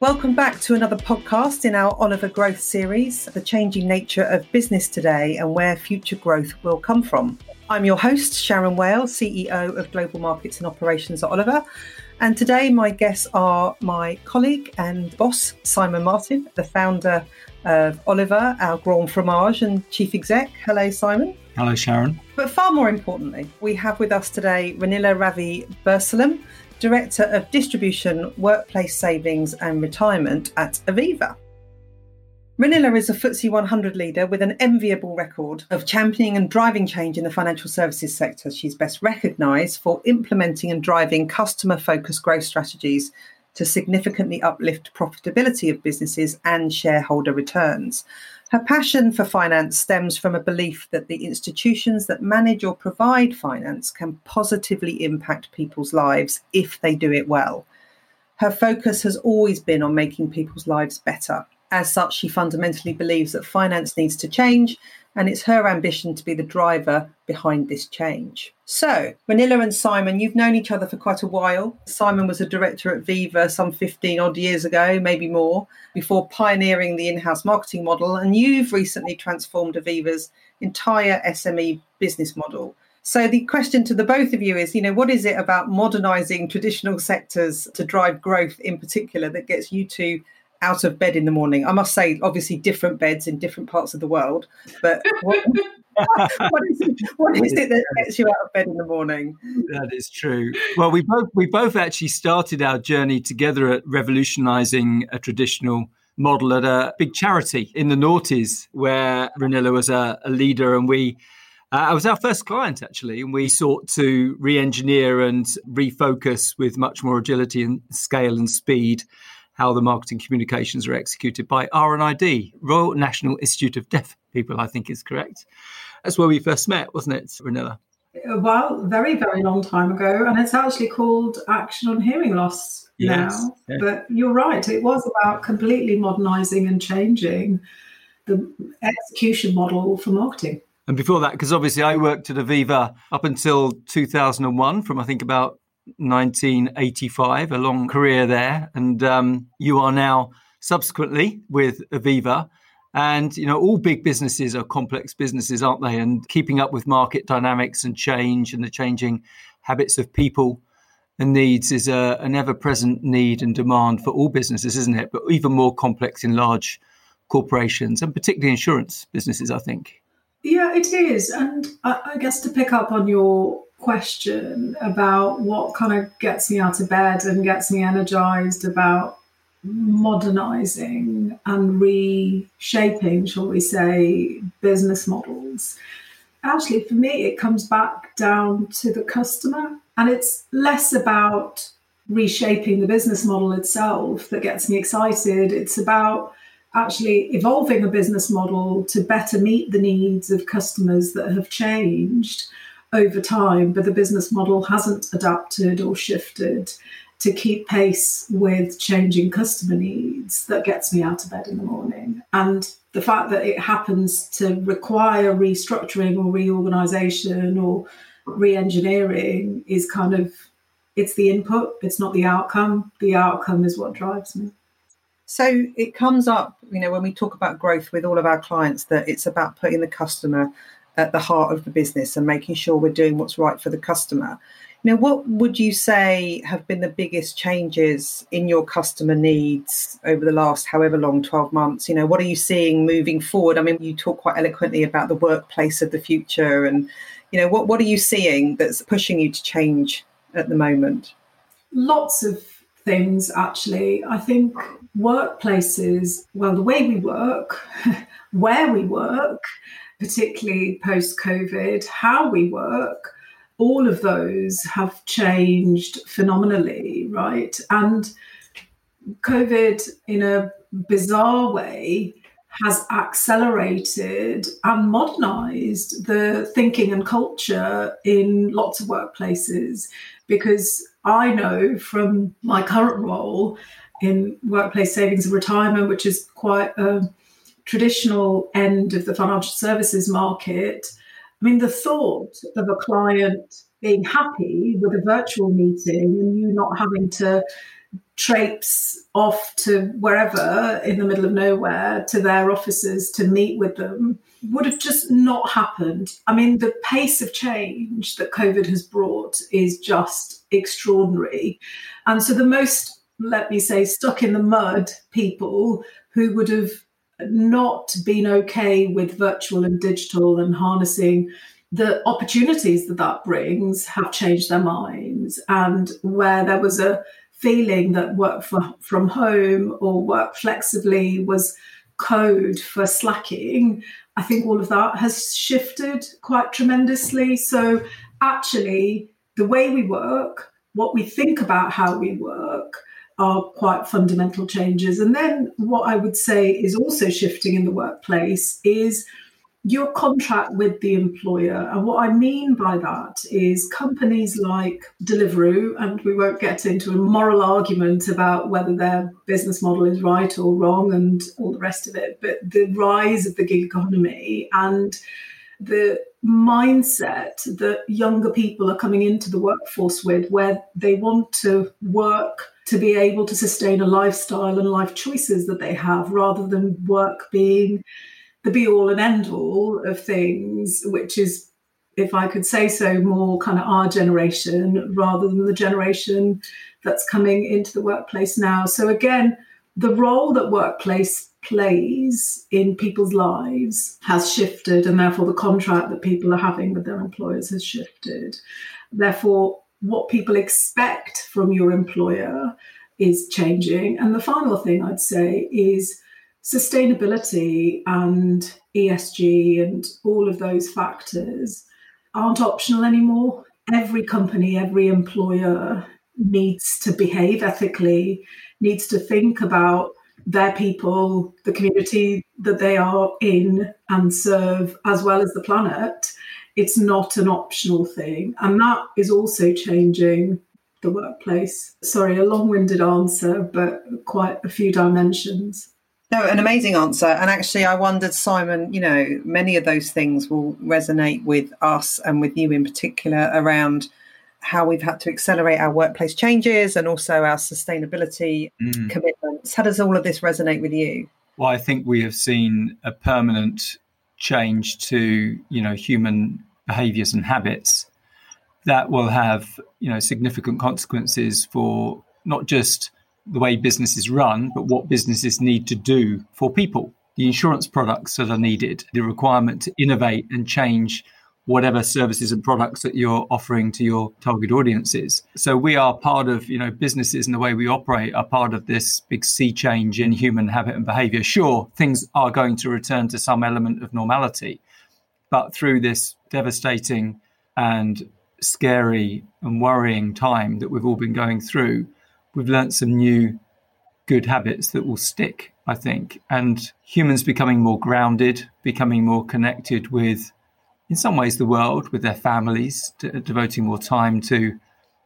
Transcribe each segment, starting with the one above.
Welcome back to another podcast in our Oliver Growth series, The Changing Nature of Business Today and Where Future Growth Will Come From. I'm your host, Sharon Whale, CEO of Global Markets and Operations at Oliver. And today, my guests are my colleague and boss, Simon Martin, the founder of Oliver, our Grand Fromage and chief exec. Hello, Simon. Hello, Sharon. But far more importantly, we have with us today Ranila Ravi Burslem, Director of Distribution, Workplace Savings and Retirement at Aviva. Ranila is a FTSE 100 leader with an enviable record of championing and driving change in the financial services sector. She's best recognised for implementing and driving customer focused growth strategies to significantly uplift profitability of businesses and shareholder returns. Her passion for finance stems from a belief that the institutions that manage or provide finance can positively impact people's lives if they do it well. Her focus has always been on making people's lives better. As such, she fundamentally believes that finance needs to change and it's her ambition to be the driver behind this change. So, Ranila and Simon, you've known each other for quite a while. Simon was a director at Aviva some 15 odd years ago, maybe more, before pioneering the in house marketing model. And you've recently transformed Aviva's entire SME business model. So, the question to the both of you is you know, what is it about modernizing traditional sectors to drive growth in particular that gets you to out of bed in the morning. I must say, obviously, different beds in different parts of the world. But what, what, is it, what is it that gets you out of bed in the morning? That is true. Well, we both we both actually started our journey together at revolutionising a traditional model at a big charity in the noughties, where Ranila was a, a leader, and we. Uh, I was our first client actually, and we sought to re-engineer and refocus with much more agility and scale and speed how the marketing communications are executed by RNID, Royal National Institute of Deaf People, I think is correct. That's where we first met, wasn't it, Ranila? Well, very, very long time ago. And it's actually called Action on Hearing Loss yes. now. But you're right, it was about completely modernising and changing the execution model for marketing. And before that, because obviously I worked at Aviva up until 2001, from I think about 1985, a long career there. And um, you are now subsequently with Aviva. And, you know, all big businesses are complex businesses, aren't they? And keeping up with market dynamics and change and the changing habits of people and needs is a, an ever present need and demand for all businesses, isn't it? But even more complex in large corporations and particularly insurance businesses, I think. Yeah, it is. And I, I guess to pick up on your question about what kind of gets me out of bed and gets me energized about modernizing and reshaping, shall we say, business models. Actually, for me, it comes back down to the customer, and it's less about reshaping the business model itself that gets me excited. It's about actually evolving a business model to better meet the needs of customers that have changed over time, but the business model hasn't adapted or shifted to keep pace with changing customer needs that gets me out of bed in the morning. And the fact that it happens to require restructuring or reorganization or re-engineering is kind of it's the input, it's not the outcome. The outcome is what drives me. So it comes up, you know, when we talk about growth with all of our clients, that it's about putting the customer at the heart of the business and making sure we're doing what's right for the customer. Know, what would you say have been the biggest changes in your customer needs over the last however long, 12 months? You know, what are you seeing moving forward? I mean, you talk quite eloquently about the workplace of the future and, you know, what, what are you seeing that's pushing you to change at the moment? Lots of things, actually. I think workplaces, well, the way we work, where we work, particularly post COVID, how we work, all of those have changed phenomenally, right? And COVID, in a bizarre way, has accelerated and modernized the thinking and culture in lots of workplaces. Because I know from my current role in workplace savings and retirement, which is quite a traditional end of the financial services market, I mean, the thought of a client being happy with a virtual meeting and you not having to traipse off to wherever in the middle of nowhere to their offices to meet with them would have just not happened. I mean, the pace of change that COVID has brought is just extraordinary. And so the most, let me say, stuck in the mud people who would have not been okay with virtual and digital and harnessing the opportunities that that brings have changed their minds. And where there was a feeling that work for, from home or work flexibly was code for slacking, I think all of that has shifted quite tremendously. So, actually, the way we work, what we think about how we work, are quite fundamental changes. And then, what I would say is also shifting in the workplace is your contract with the employer. And what I mean by that is companies like Deliveroo, and we won't get into a moral argument about whether their business model is right or wrong and all the rest of it, but the rise of the gig economy and the mindset that younger people are coming into the workforce with, where they want to work to be able to sustain a lifestyle and life choices that they have rather than work being the be all and end all of things, which is, if I could say so, more kind of our generation rather than the generation that's coming into the workplace now. So, again, the role that workplace plays in people's lives has shifted, and therefore the contract that people are having with their employers has shifted. Therefore, what people expect from your employer is changing. And the final thing I'd say is sustainability and ESG and all of those factors aren't optional anymore. Every company, every employer needs to behave ethically, needs to think about their people, the community that they are in and serve, as well as the planet. It's not an optional thing. And that is also changing the workplace. Sorry, a long winded answer, but quite a few dimensions. No, an amazing answer. And actually, I wondered, Simon, you know, many of those things will resonate with us and with you in particular around how we've had to accelerate our workplace changes and also our sustainability mm. Commitments. How does all of this resonate with you? Well, I think we have seen a permanent change to, you know, human behaviors and habits that will have, you know, significant consequences for not just the way businesses run, but what businesses need to do for people, the insurance products that are needed, the requirement to innovate and change whatever services and products that you're offering to your target audiences. So we are part of, you know, businesses and the way we operate are part of this big sea change in human habit and behavior. Sure, things are going to return to some element of normality, but through this devastating and scary and worrying time that we've all been going through, we've learnt some new good habits that will stick, I think. And humans becoming more grounded, becoming more connected with, in some ways, the world, with their families, devoting more time to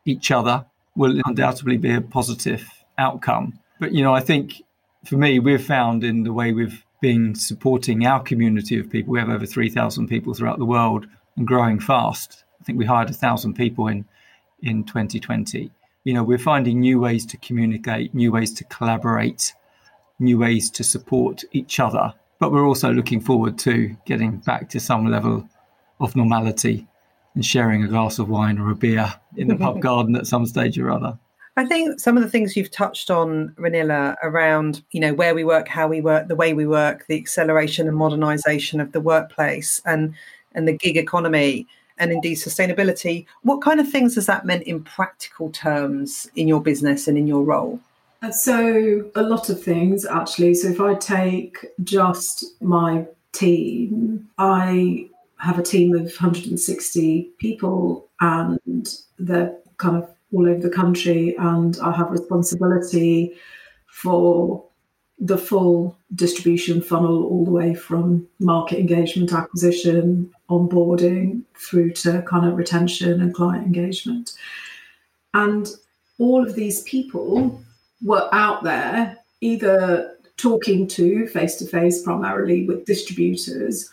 each other will undoubtedly be a positive outcome. But, you know, I think for me, we've found in the way we've been supporting our community of people, we have over 3,000 people throughout the world and growing fast. I think we hired 1,000 people in, in 2020 you know, we're finding new ways to communicate, new ways to collaborate, new ways to support each other. But we're also looking forward to getting back to some level of normality and sharing a glass of wine or a beer in the pub garden at some stage or other. I think some of the things you've touched on, Ranila, around you know where we work, how we work, the way we work, the acceleration and modernisation of the workplace, and and the gig economy and indeed sustainability. What kind of things has that meant in practical terms in your business and in your role? Uh, so, a lot of things actually. So, if I take just my team, I have a team of 160 people and they're kind of all over the country, and I have responsibility for the full distribution funnel all the way from market engagement acquisition onboarding through to kind of retention and client engagement. And all of these people were out there either talking to face to face primarily with distributors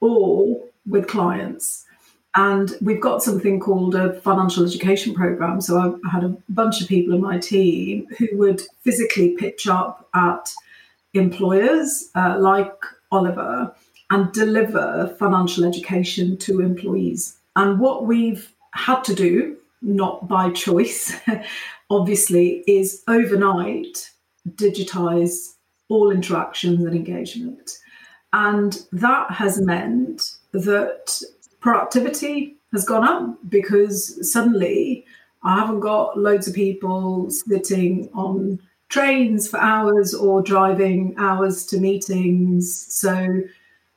or with clients And we've got something called a financial education program. So I had a bunch of people in my team who would physically pitch up at employers uh, like Oliver and deliver financial education to employees. And what we've had to do, not by choice, obviously, is overnight digitize all interactions and engagement. And that has meant that productivity has gone up because suddenly I haven't got loads of people sitting on trains for hours or driving hours to meetings. So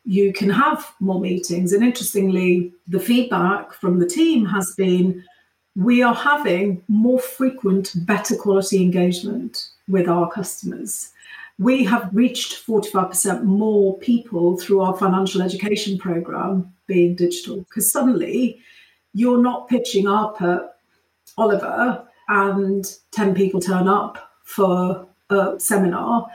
you can have more meetings. And interestingly, the feedback from the team has been we are having more frequent, better quality engagement with our customers. We have reached 45% more people through our financial education program being digital because suddenly you're not pitching up at Oliver and 10 people turn up for a seminar.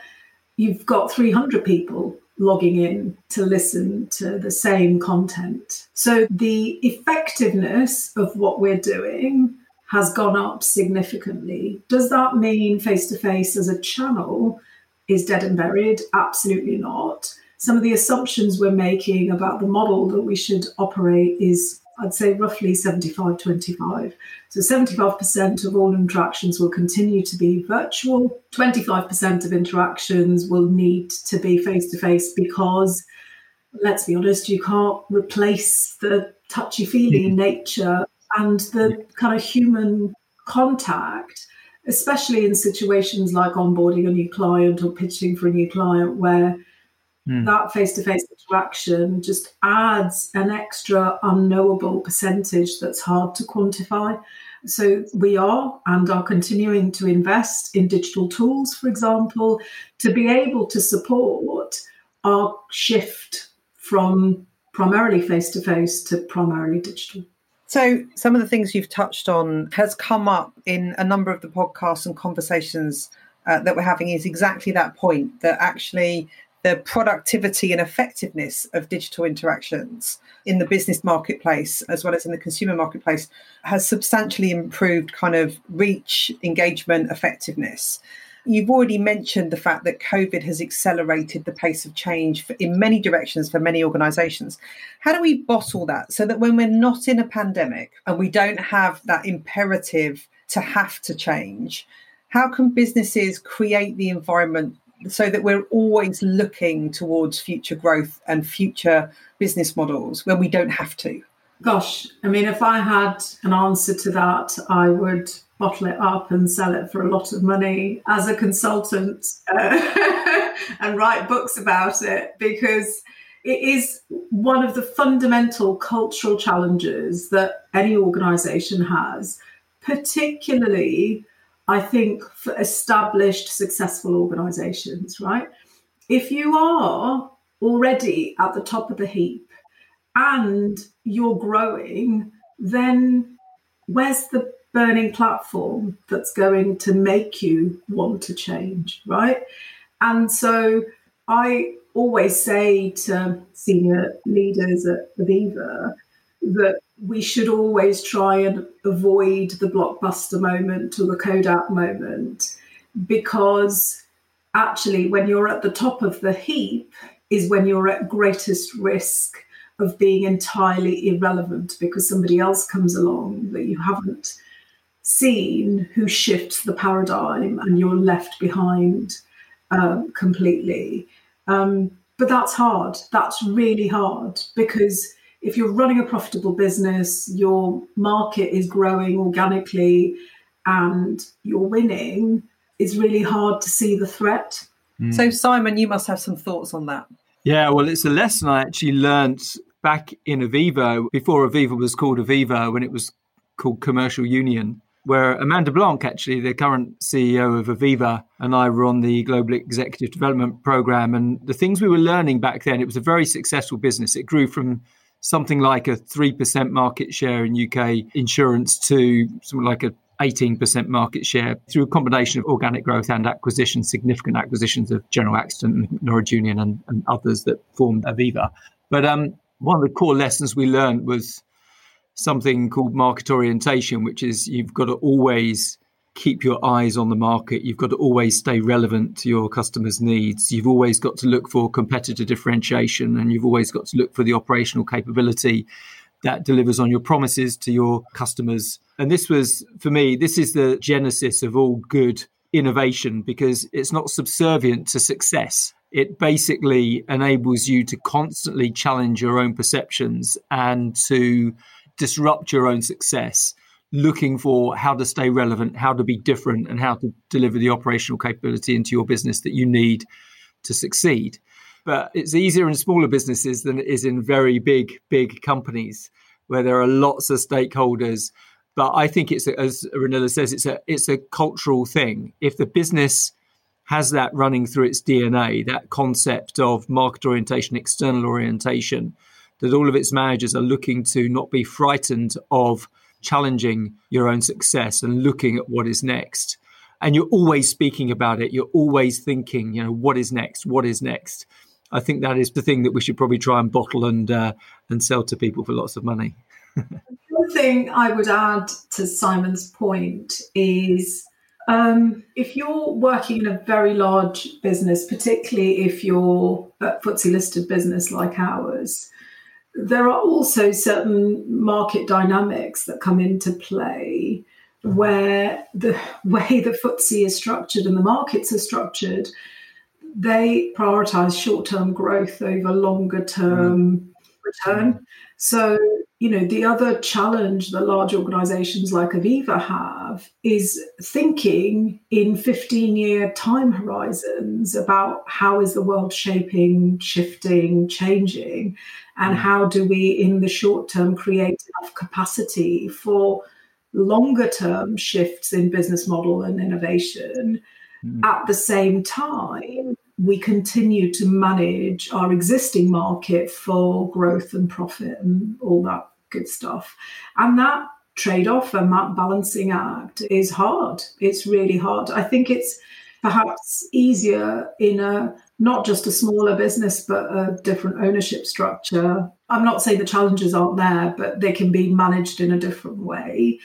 You've got 300 people logging in to listen to the same content. So the effectiveness of what we're doing has gone up significantly. Does that mean face to face as a channel is dead and buried? Absolutely not. Some of the assumptions we're making about the model that we should operate is I'd say roughly 75 25. So 75% of all interactions will continue to be virtual, 25% of interactions will need to be face to face because, let's be honest, you can't replace the touchy feely mm-hmm. nature and the kind of human contact, especially in situations like onboarding a new client or pitching for a new client where Mm. That face to face interaction just adds an extra unknowable percentage that's hard to quantify. So, we are and are continuing to invest in digital tools, for example, to be able to support our shift from primarily face to face to primarily digital. So, some of the things you've touched on has come up in a number of the podcasts and conversations uh, that we're having is exactly that point that actually the productivity and effectiveness of digital interactions in the business marketplace as well as in the consumer marketplace has substantially improved kind of reach, engagement, effectiveness. You've already mentioned the fact that COVID has accelerated the pace of change for, in many directions for many organizations. How do we bottle that so that when we're not in a pandemic and we don't have that imperative to have to change, how can businesses create the environment so that we're always looking towards future growth and future business models when we don't have to? Gosh, I mean, if I had an answer to that, I would bottle it up and sell it for a lot of money as a consultant uh, and write books about it because it is one of the fundamental cultural challenges that any organization has, particularly I think, for established, successful organizations, right? If you are already at the top of the heap and you're growing, then where's the burning platform that's going to make you want to change, right? And so I always say to senior leaders at Aviva that we should always try and avoid the blockbuster moment or the Kodak moment because actually, when you're at the top of the heap, is when you're at greatest risk of being entirely irrelevant because somebody else comes along that you haven't seen who shifts the paradigm and you're left behind um, completely. Um, but that's hard. That's really hard because if you're running a profitable business, your market is growing organically and you're winning, it's really hard to see the threat. Mm. So, Simon, you must have some thoughts on that. Yeah, well, it's a lesson I actually learnt back in Aviva before Aviva was called Aviva, when it was called Commercial Union, where Amanda Blanc, actually, the current CEO of Aviva, and I were on the Global Executive Development Program. And the things we were learning back then, it was a very successful business. It grew from something like a 3% market share in UK insurance to something like a 18% market share through a combination of organic growth and acquisitions, significant acquisitions of General Accident Norwich Union and, and others that formed Aviva. But um, one of the core lessons we learned was something called market orientation, which is you've got to always keep your eyes on the market. You've got to always stay relevant to your customers' needs. You've always got to look for competitor differentiation and you've always got to look for the operational capability that delivers on your promises to your customers. And this was, for me, this is the genesis of all good innovation because it's not subservient to success. It basically enables you to constantly challenge your own perceptions and to disrupt your own success looking for how to stay relevant, how to be different, and how to deliver the operational capability into your business that you need to succeed. But it's easier in smaller businesses than it is in very big, big companies where there are lots of stakeholders. But I think it's as Ranila says, it's a it's a cultural thing. If the business has that running through its DNA, that concept of market orientation, external orientation, that all of its managers are looking to not be frightened of challenging your own success and looking at what is next. And you're always speaking about it. You're always thinking, you know, what is next? What is next? I think that is the thing that we should probably try and bottle and uh, and sell to people for lots of money. One thing I would add to Simon's point is um, if you're working in a very large business, particularly if you're a FTSE listed business like ours, there are also certain market dynamics that come into play where the way the FTSE is structured and the markets are structured, they prioritize short term growth over longer term mm. return. So, you know, the other challenge that large organizations like Aviva have is thinking in 15 year time horizons about how is the world shaping, shifting, changing, and mm. how do we, in the short term, create enough capacity for longer term shifts in business model and innovation. Mm. At the same time, we continue to manage our existing market for growth and profit and all that good stuff. And that trade off and that balancing act is hard. It's really hard. I think it's perhaps easier in a not just a smaller business, but a different ownership structure. I'm not saying the challenges aren't there, but they can be managed in a different way.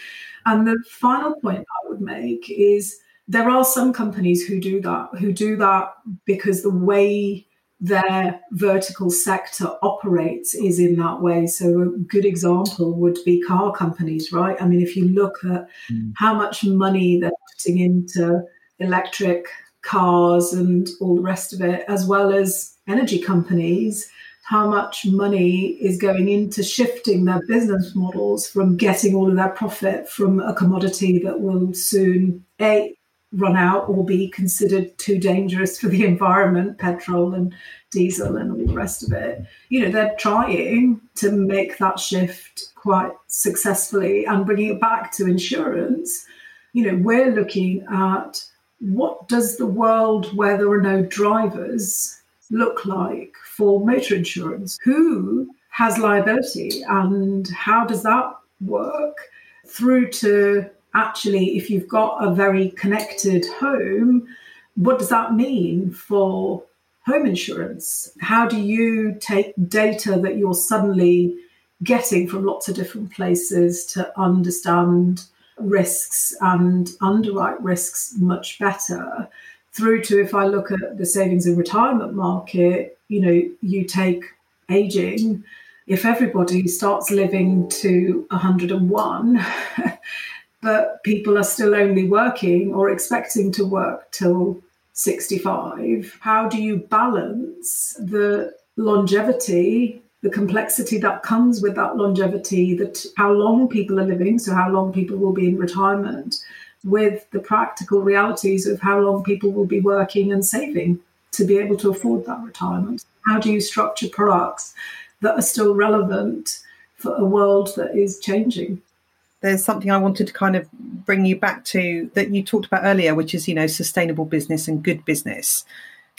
And the final point I would make is there are some companies who do that, who do that because the way their vertical sector operates is in that way. So, a good example would be car companies, right? I mean, if you look at mm. how much money they're putting into electric cars and all the rest of it, as well as energy companies, how much money is going into shifting their business models from getting all of their profit from a commodity that will soon, A, run out or be considered too dangerous for the environment, petrol and diesel and all the rest of it. You know, they're trying to make that shift quite successfully and bringing it back to insurance. You know, we're looking at what does the world where there are no drivers look like for motor insurance? Who has liability and how does that work through to actually, if you've got a very connected home, what does that mean for home insurance? How do you take data that you're suddenly getting from lots of different places to understand risks and underwrite risks much better? Through to if I look at the savings and retirement market, you know, you take aging, if everybody starts living to 101, but people are still only working or expecting to work till 65. How do you balance the longevity, the complexity that comes with that longevity, that how long people are living, so how long people will be in retirement, with the practical realities of how long people will be working and saving to be able to afford that retirement? How do you structure products that are still relevant for a world that is changing? There's something I wanted to kind of bring you back to that you talked about earlier, which is, you know, sustainable business and good business.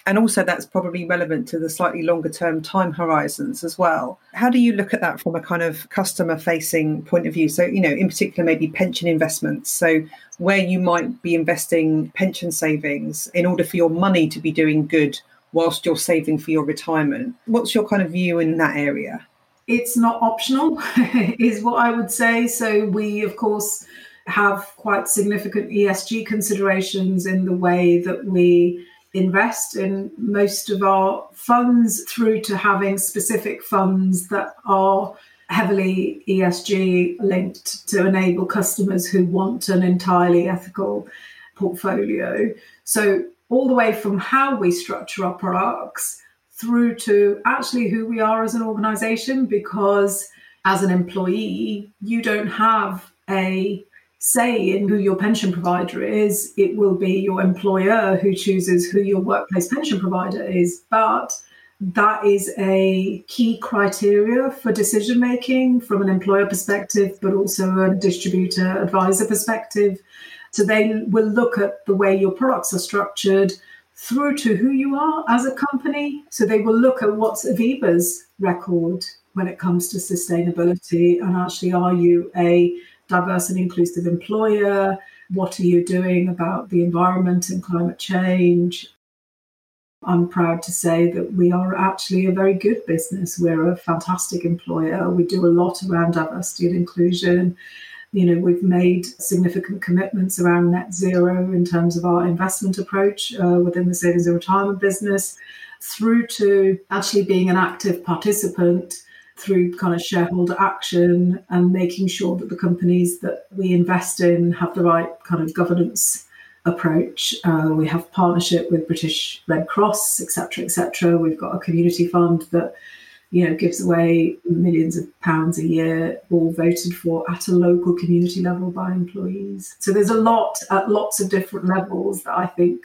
And also, that's probably relevant to the slightly longer term time horizons as well. How do you look at that from a kind of customer facing point of view? So, you know, in particular, maybe pension investments. So, where you might be investing pension savings in order for your money to be doing good whilst you're saving for your retirement. What's your kind of view in that area? It's not optional, is what I would say. So we, of course, have quite significant ESG considerations in the way that we invest in most of our funds through to having specific funds that are heavily ESG linked to enable customers who want an entirely ethical portfolio. So, all the way from how we structure our products through to actually who we are as an organization, because as an employee, you don't have a say in who your pension provider is. It will be your employer who chooses who your workplace pension provider is. But that is a key criteria for decision making from an employer perspective, but also a distributor advisor perspective. So they will look at the way your products are structured through to who you are as a company. So they will look at what's Aviva's record when it comes to sustainability and actually are you a diverse and inclusive employer? What are you doing about the environment and climate change? I'm proud to say that we are actually a very good business. We're a fantastic employer. We do a lot around diversity and inclusion. You know, we've made significant commitments around net zero in terms of our investment approach uh, within the savings and retirement business, through to actually being an active participant through kind of shareholder action and making sure that the companies that we invest in have the right kind of governance approach. Uh, we have partnership with British Red Cross, etc., etc. We've got a community fund that you know gives away millions of pounds a year, all voted for at a local community level by employees. So there's a lot at lots of different levels that I think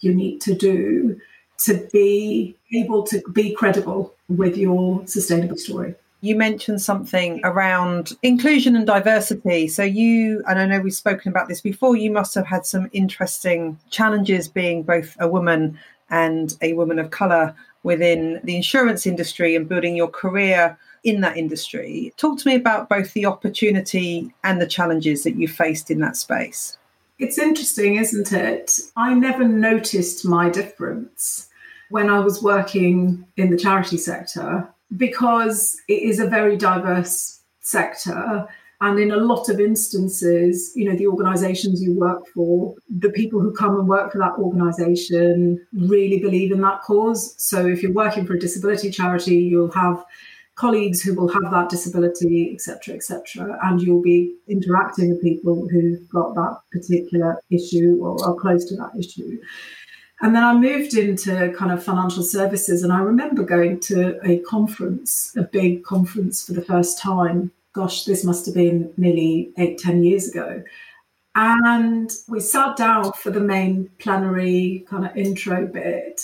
you need to do to be able to be credible with your sustainable story you mentioned something around inclusion and diversity. So, you, and I know we've spoken about this before, you must have had some interesting challenges being both a woman and a woman of colour within the insurance industry and building your career in that industry. Talk to me about both the opportunity and the challenges that you faced in that space. It's interesting, isn't it? I never noticed my difference when I was working in the charity sector because it is a very diverse sector. And in a lot of instances, you know, the organizations you work for, the people who come and work for that organization really believe in that cause. So if you're working for a disability charity, you'll have colleagues who will have that disability, etc., etc., and you'll be interacting with people who've got that particular issue or are close to that issue. And then I moved into kind of financial services. And I remember going to a conference, a big conference for the first time. Gosh, this must have been nearly eight, ten years ago. And we sat down for the main plenary kind of intro bit.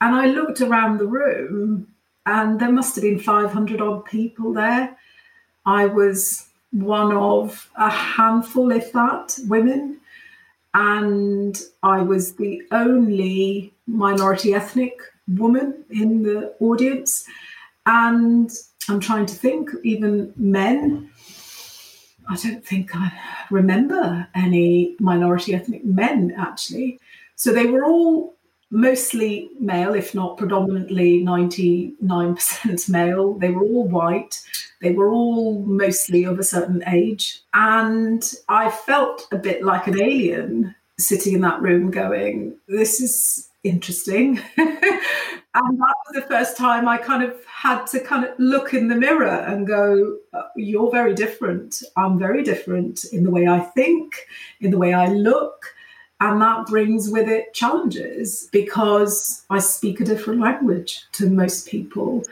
And I looked around the room, and there must have been 500 odd people there. I was one of a handful, if that, women and I was the only minority ethnic woman in the audience. And I'm trying to think, even men. I don't think I remember any minority ethnic men actually. So they were all mostly male, if not predominantly 99% male. They were all white. They were all mostly of a certain age. And I felt a bit like an alien sitting in that room going, This is interesting. and that was the first time I kind of had to kind of look in the mirror and go, uh, You're very different. I'm very different in the way I think, in the way I look and that brings with it challenges because I speak a different language to most people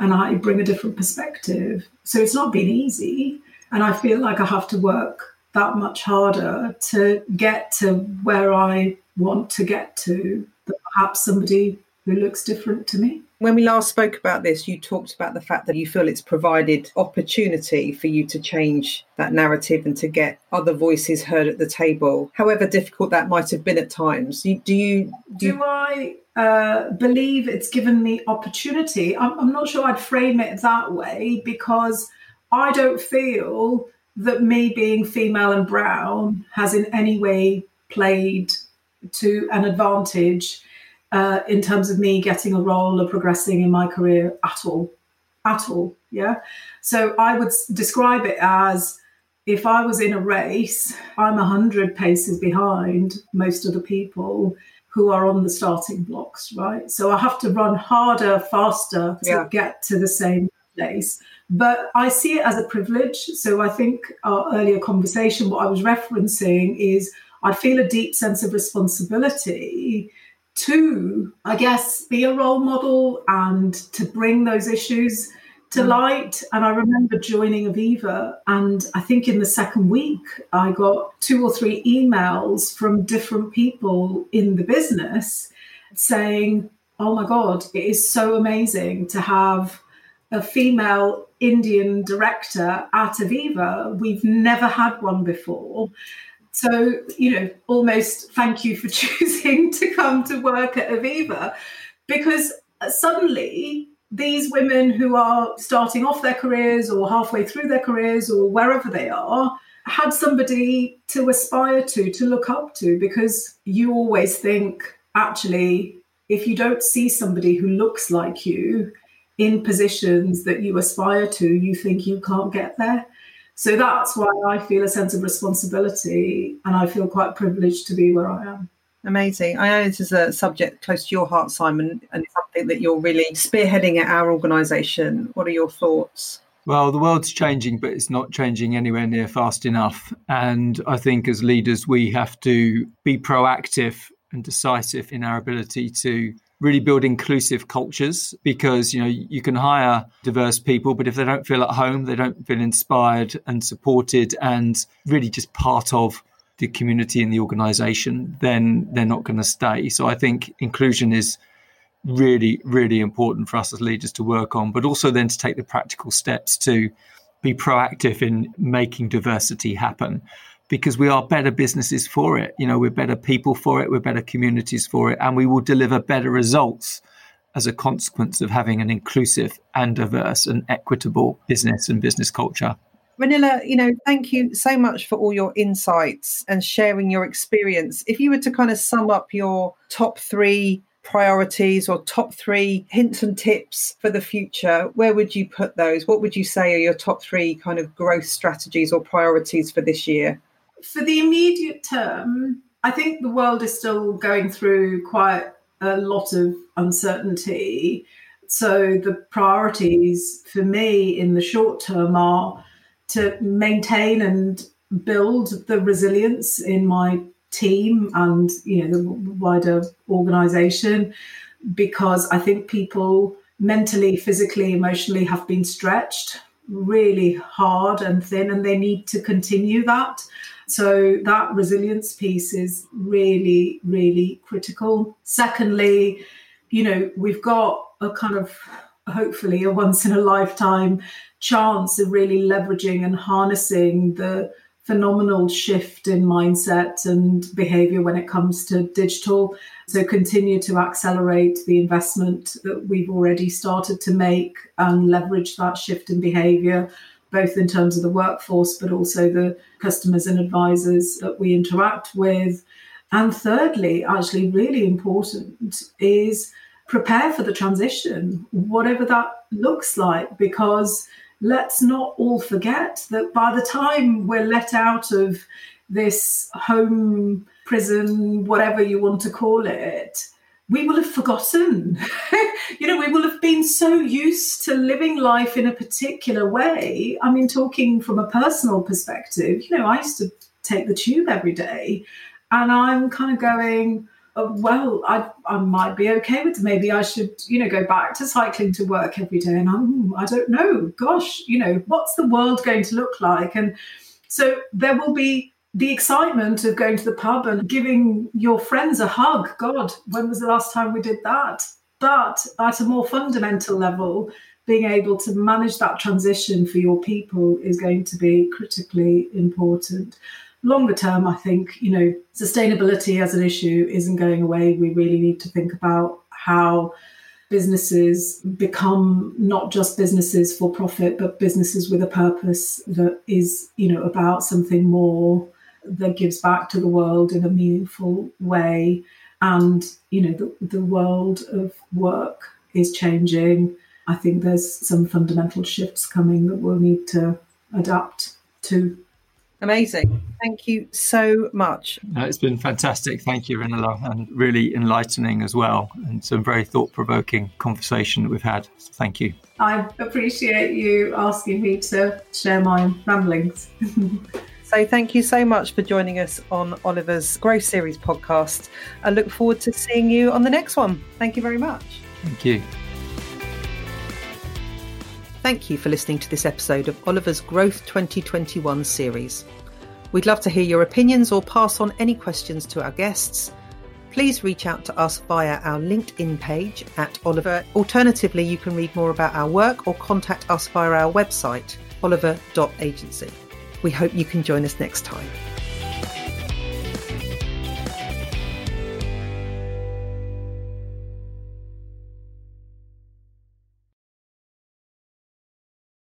and I bring a different perspective. So it's not been easy. And I feel like I have to work that much harder to get to where I want to get to than perhaps somebody who looks different to me. When we last spoke about this, you talked about the fact that you feel it's provided opportunity for you to change that narrative and to get other voices heard at the table, however difficult that might have been at times. Do you? Do, you, do I uh, believe it's given me opportunity? I'm, I'm not sure I'd frame it that way because I don't feel that me being female and brown has in any way played to an advantage uh, in terms of me getting a role or progressing in my career at all. at all. Yeah. So I would describe it as if I was in a race, I'm 100 paces behind most of the people who are on the starting blocks, right? So I have to run harder, faster to yeah. get to the same place. But I see it as a privilege. So I think our earlier conversation, what I was referencing is I feel a deep sense of responsibility to, I guess, be a role model and to bring those issues to mm. light. And I remember joining Aviva, and I think in the second week, I got two or three emails from different people in the business saying, Oh my God, it is so amazing to have a female Indian director at Aviva. We've never had one before. So, you know, almost thank you for choosing to come to work at Aviva because uh, suddenly these women who are starting off their careers or halfway through their careers or wherever they are had somebody to aspire to, to look up to, because you always think, actually, if you don't see somebody who looks like you in positions that you aspire to, you think you can't get there. So that's why I feel a sense of responsibility and I feel quite privileged to be where I am. Amazing. I know this is a subject close to your heart, Simon, and something that you're really spearheading at our organisation. What are your thoughts? Well, the world's changing, but it's not changing anywhere near fast enough. And I think as leaders, we have to be proactive and decisive in our ability to really build inclusive cultures because you know you can hire diverse people but if they don't feel at home they don't feel inspired and supported and really just part of the community and the organization, then they're not going to stay. So I think inclusion is really, really important for us as leaders to work on, but also then to take the practical steps to be proactive in making diversity happen because we are better businesses for it. You know, we're better people for it, we're better communities for it, and we will deliver better results as a consequence of having an inclusive and diverse and equitable business and business culture. Ranila, you know, thank you so much for all your insights and sharing your experience. If you were to kind of sum up your top three priorities or top three hints and tips for the future, where would you put those? What would you say are your top three kind of growth strategies or priorities for this year? For the immediate term, I think the world is still going through quite a lot of uncertainty. So the priorities for me in the short term are to maintain and build the resilience in my team and you know the wider organization because i think people mentally physically emotionally have been stretched really hard and thin and they need to continue that so that resilience piece is really really critical secondly you know we've got a kind of hopefully a once in a lifetime chance of really leveraging and harnessing the phenomenal shift in mindset and behavior when it comes to digital. So, continue to accelerate the investment that we've already started to make and leverage that shift in behavior, both in terms of the workforce, but also the customers and advisors that we interact with. And thirdly, actually, really important is prepare for the transition, whatever that looks like, because let's not all forget that by the time we're let out of this home prison, whatever you want to call it, we will have forgotten. you know, we will have been so used to living life in a particular way. I mean, talking from a personal perspective, you know, I used to take the tube every day, and I'm kind of going, uh, well, I, I might be okay with maybe I should, you know, go back to cycling to work every day. And I'm, I don't know, gosh, you know, what's the world going to look like? And so there will be the excitement of going to the pub and giving your friends a hug. God, when was the last time we did that? But at a more fundamental level, being able to manage that transition for your people is going to be critically important longer term, I think, you know, sustainability as an issue isn't going away. We really need to think about how businesses become not just businesses for profit, but businesses with a purpose that is, you know, about something more that gives back to the world in a meaningful way. And, you know, the, the world of work is changing. I think there's some fundamental shifts coming that we'll need to adapt to. Amazing. Thank you so much. it's been fantastic. Thank you, Ranila, and really enlightening as well, and some very thought provoking conversation that we've had. So thank you. I appreciate you asking me to share my ramblings. So, thank you so much for joining us on Oliver's Growth Series podcast. I look forward to seeing you on the next one. Thank you very much. Thank you. Thank you for listening to this episode of Oliver's Growth 2021 series. We'd love to hear your opinions or pass on any questions to our guests. Please reach out to us via our LinkedIn page at Oliver. Alternatively, you can read more about our work or contact us via our website, oliver.agency. We hope you can join us next time.